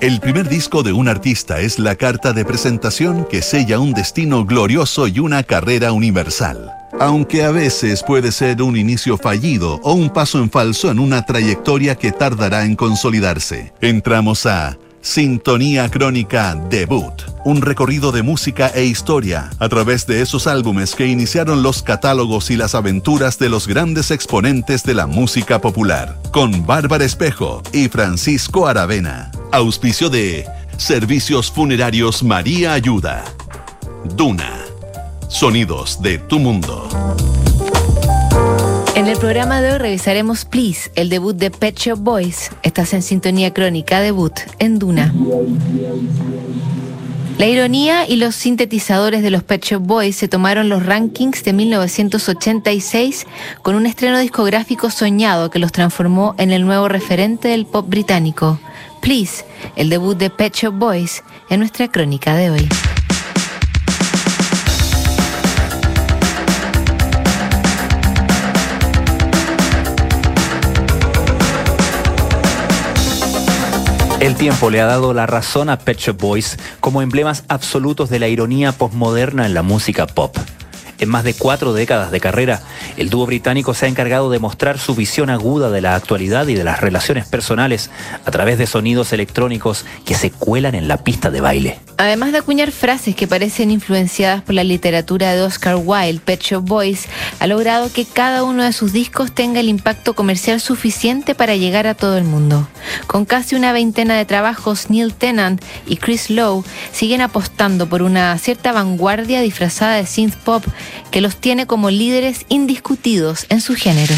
El primer disco de un artista es la carta de presentación que sella un destino glorioso y una carrera universal. Aunque a veces puede ser un inicio fallido o un paso en falso en una trayectoria que tardará en consolidarse. Entramos a Sintonía Crónica Debut, un recorrido de música e historia a través de esos álbumes que iniciaron los catálogos y las aventuras de los grandes exponentes de la música popular, con Bárbara Espejo y Francisco Aravena. Auspicio de Servicios Funerarios María Ayuda. Duna. Sonidos de tu mundo. En el programa de hoy revisaremos Please, el debut de Pet Shop Boys. Estás en sintonía crónica debut en Duna. La ironía y los sintetizadores de los Pet Shop Boys se tomaron los rankings de 1986 con un estreno discográfico soñado que los transformó en el nuevo referente del pop británico. Please, el debut de Pet Shop Boys en nuestra crónica de hoy. El tiempo le ha dado la razón a Pet Shop Boys como emblemas absolutos de la ironía postmoderna en la música pop. En más de cuatro décadas de carrera, el dúo británico se ha encargado de mostrar su visión aguda de la actualidad y de las relaciones personales a través de sonidos electrónicos que se cuelan en la pista de baile. Además de acuñar frases que parecen influenciadas por la literatura de Oscar Wilde, Pet Shop Boys ha logrado que cada uno de sus discos tenga el impacto comercial suficiente para llegar a todo el mundo. Con casi una veintena de trabajos, Neil Tennant y Chris Lowe siguen apostando por una cierta vanguardia disfrazada de synth pop que los tiene como líderes indiscutidos en su género.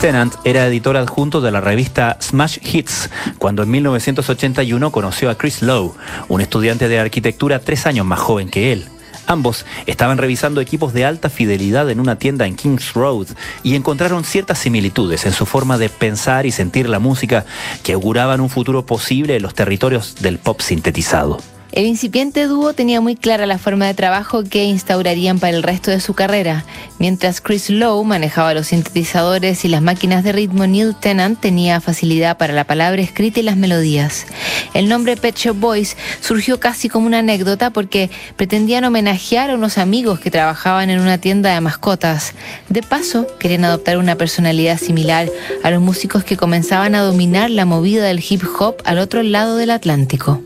Tennant era editor adjunto de la revista Smash Hits cuando en 1981 conoció a Chris Lowe, un estudiante de arquitectura tres años más joven que él. Ambos estaban revisando equipos de alta fidelidad en una tienda en Kings Road y encontraron ciertas similitudes en su forma de pensar y sentir la música que auguraban un futuro posible en los territorios del pop sintetizado. El incipiente dúo tenía muy clara la forma de trabajo que instaurarían para el resto de su carrera. Mientras Chris Lowe manejaba los sintetizadores y las máquinas de ritmo, Neil Tennant tenía facilidad para la palabra escrita y las melodías. El nombre Pet Shop Boys surgió casi como una anécdota porque pretendían homenajear a unos amigos que trabajaban en una tienda de mascotas. De paso, querían adoptar una personalidad similar a los músicos que comenzaban a dominar la movida del hip hop al otro lado del Atlántico.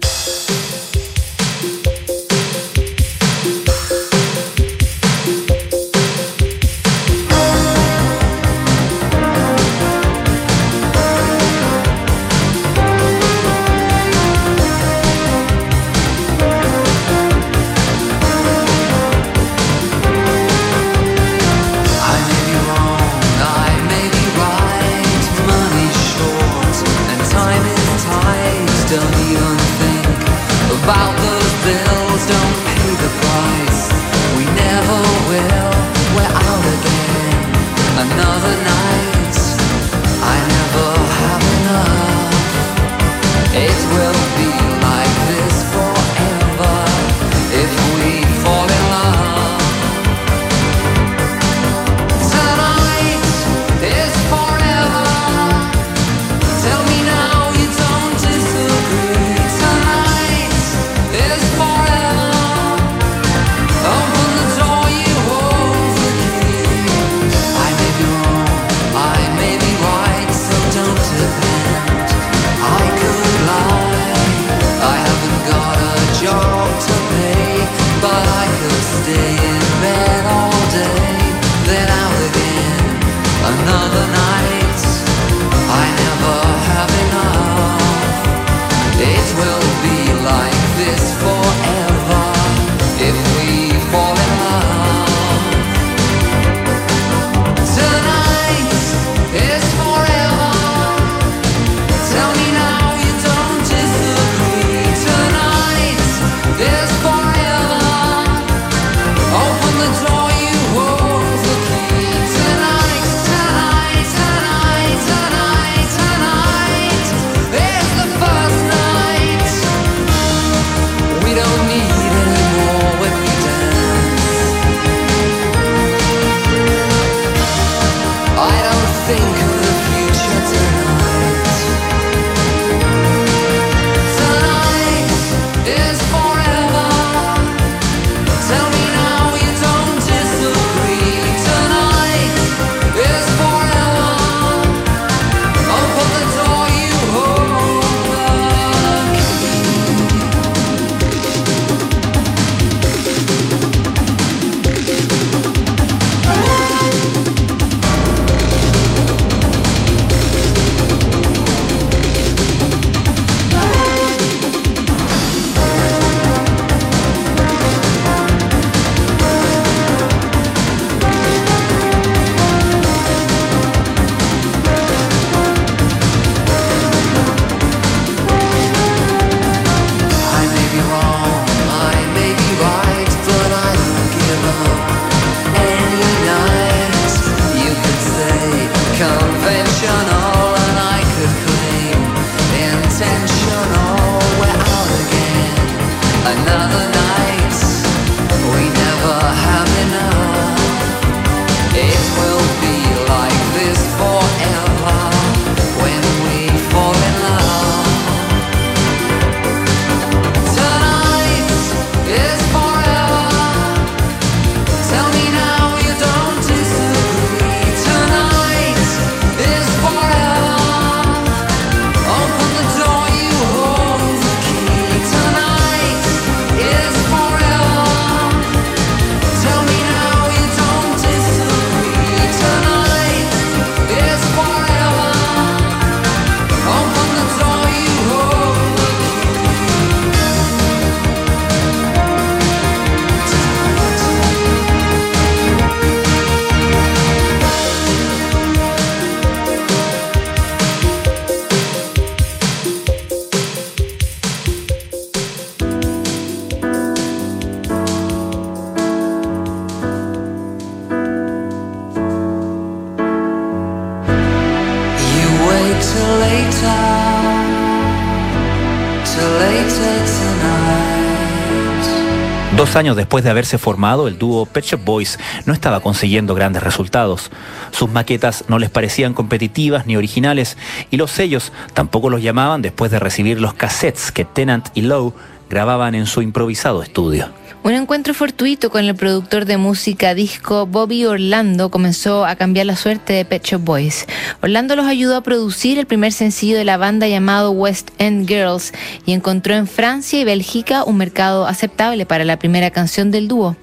Dos años después de haberse formado, el dúo Pet Shop Boys no estaba consiguiendo grandes resultados. Sus maquetas no les parecían competitivas ni originales y los sellos tampoco los llamaban después de recibir los cassettes que Tennant y Lowe grababan en su improvisado estudio. Un encuentro fortuito con el productor de música disco Bobby Orlando comenzó a cambiar la suerte de Pet Shop Boys. Orlando los ayudó a producir el primer sencillo de la banda llamado West End Girls y encontró en Francia y Bélgica un mercado aceptable para la primera canción del dúo.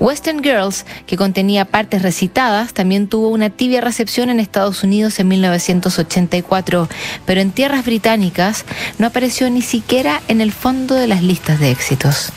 Western Girls, que contenía partes recitadas, también tuvo una tibia recepción en Estados Unidos en 1984, pero en tierras británicas no apareció ni siquiera en el fondo de las listas de éxitos.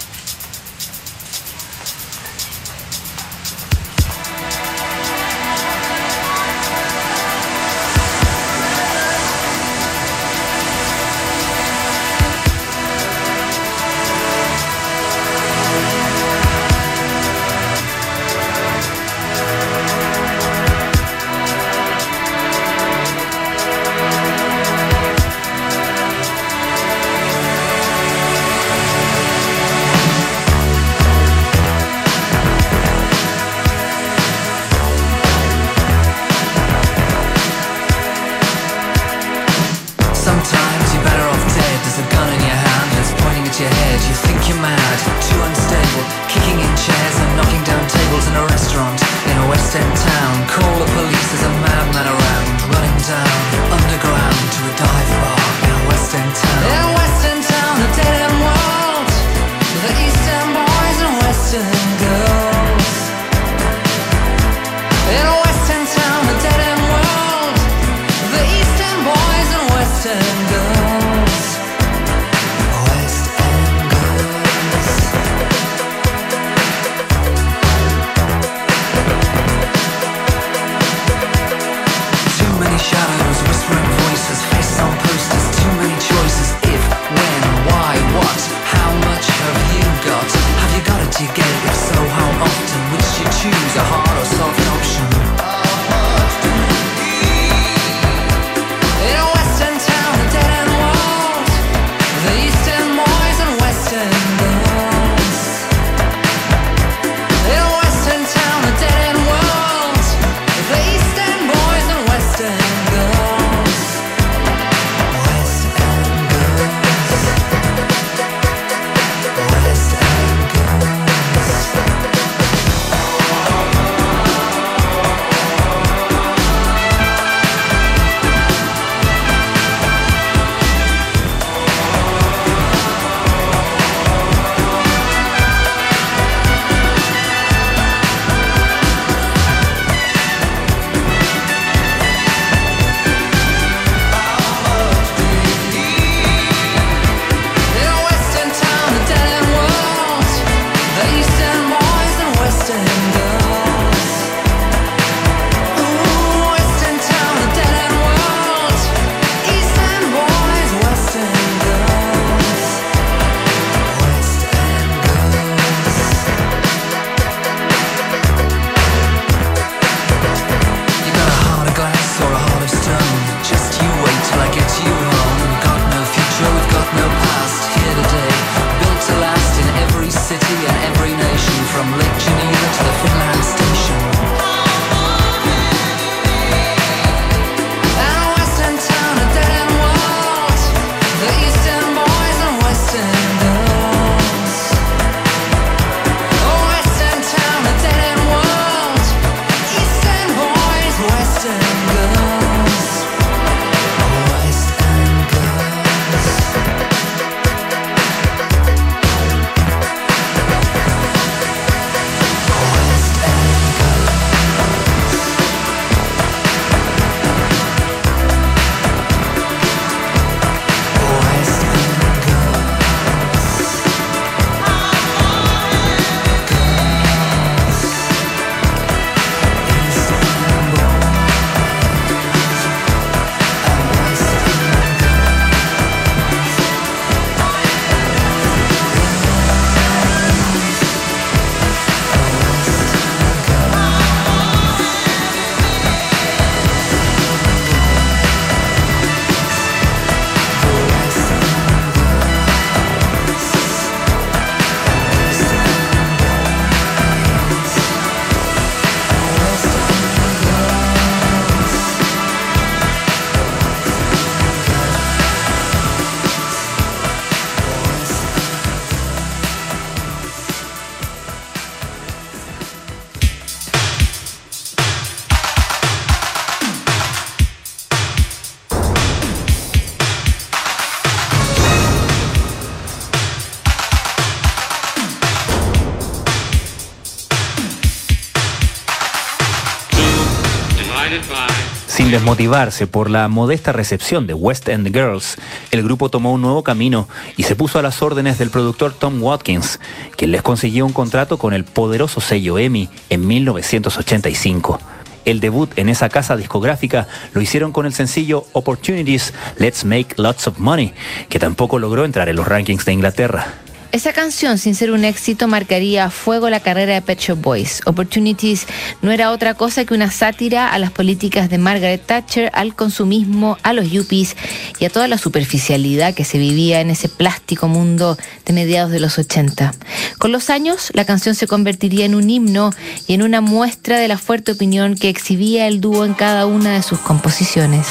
Sin desmotivarse por la modesta recepción de West End Girls, el grupo tomó un nuevo camino y se puso a las órdenes del productor Tom Watkins, quien les consiguió un contrato con el poderoso sello EMI en 1985. El debut en esa casa discográfica lo hicieron con el sencillo Opportunities, Let's Make Lots of Money, que tampoco logró entrar en los rankings de Inglaterra. Esa canción, sin ser un éxito, marcaría a fuego la carrera de Pet Shop Boys. Opportunities no era otra cosa que una sátira a las políticas de Margaret Thatcher, al consumismo, a los yuppies y a toda la superficialidad que se vivía en ese plástico mundo de mediados de los 80. Con los años, la canción se convertiría en un himno y en una muestra de la fuerte opinión que exhibía el dúo en cada una de sus composiciones.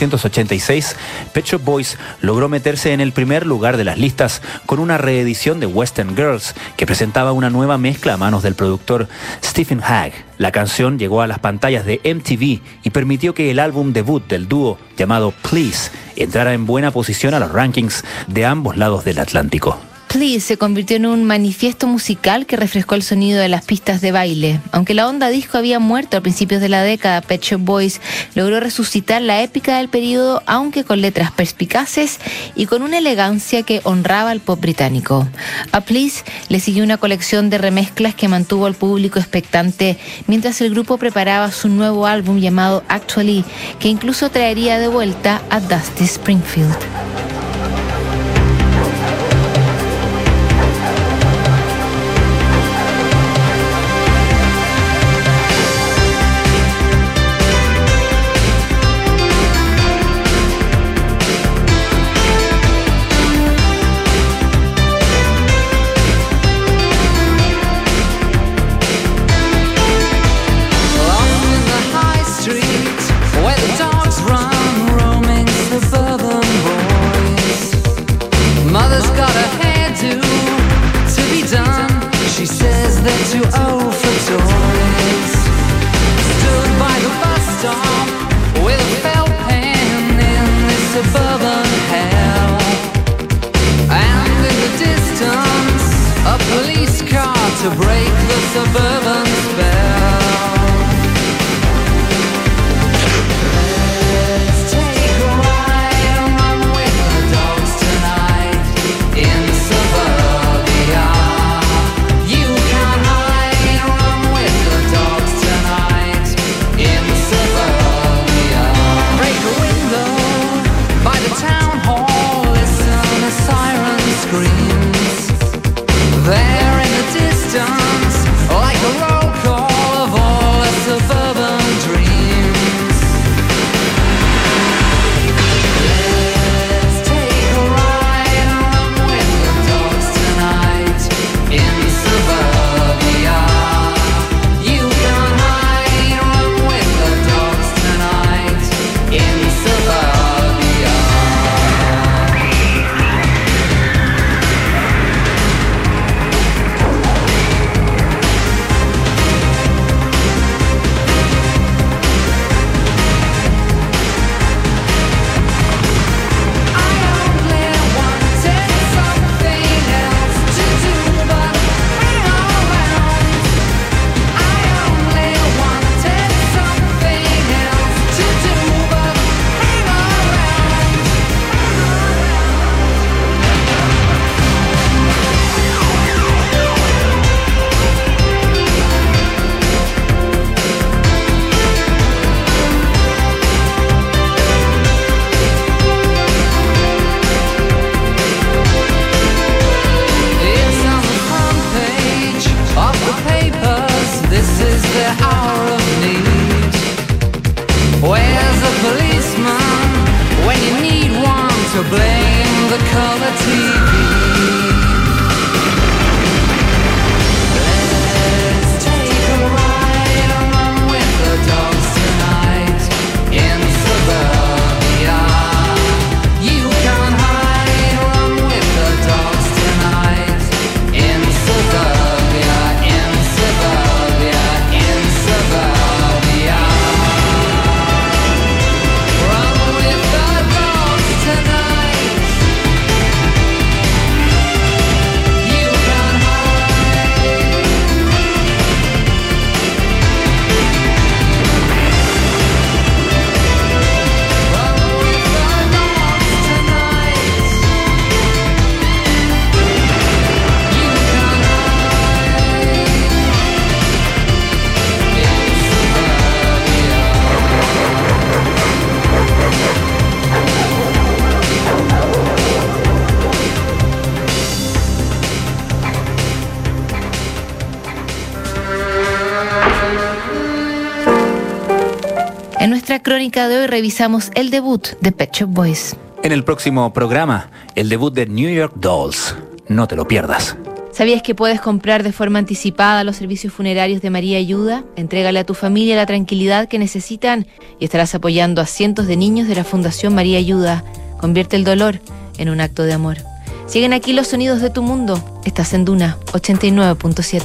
1986, Pet Shop Boys logró meterse en el primer lugar de las listas con una reedición de Western Girls que presentaba una nueva mezcla a manos del productor Stephen Hagg. La canción llegó a las pantallas de MTV y permitió que el álbum debut del dúo llamado Please entrara en buena posición a los rankings de ambos lados del Atlántico. Please se convirtió en un manifiesto musical que refrescó el sonido de las pistas de baile. Aunque la onda disco había muerto a principios de la década, Pet Shop Boys logró resucitar la épica del periodo, aunque con letras perspicaces y con una elegancia que honraba al pop británico. A Please le siguió una colección de remezclas que mantuvo al público expectante mientras el grupo preparaba su nuevo álbum llamado Actually, que incluso traería de vuelta a Dusty Springfield. Crónica de hoy revisamos el debut de Pet Shop Boys. En el próximo programa, el debut de New York Dolls. No te lo pierdas. ¿Sabías que puedes comprar de forma anticipada los servicios funerarios de María Ayuda? Entrégale a tu familia la tranquilidad que necesitan y estarás apoyando a cientos de niños de la Fundación María Ayuda. Convierte el dolor en un acto de amor. Siguen aquí los sonidos de tu mundo. Estás en Duna 89.7.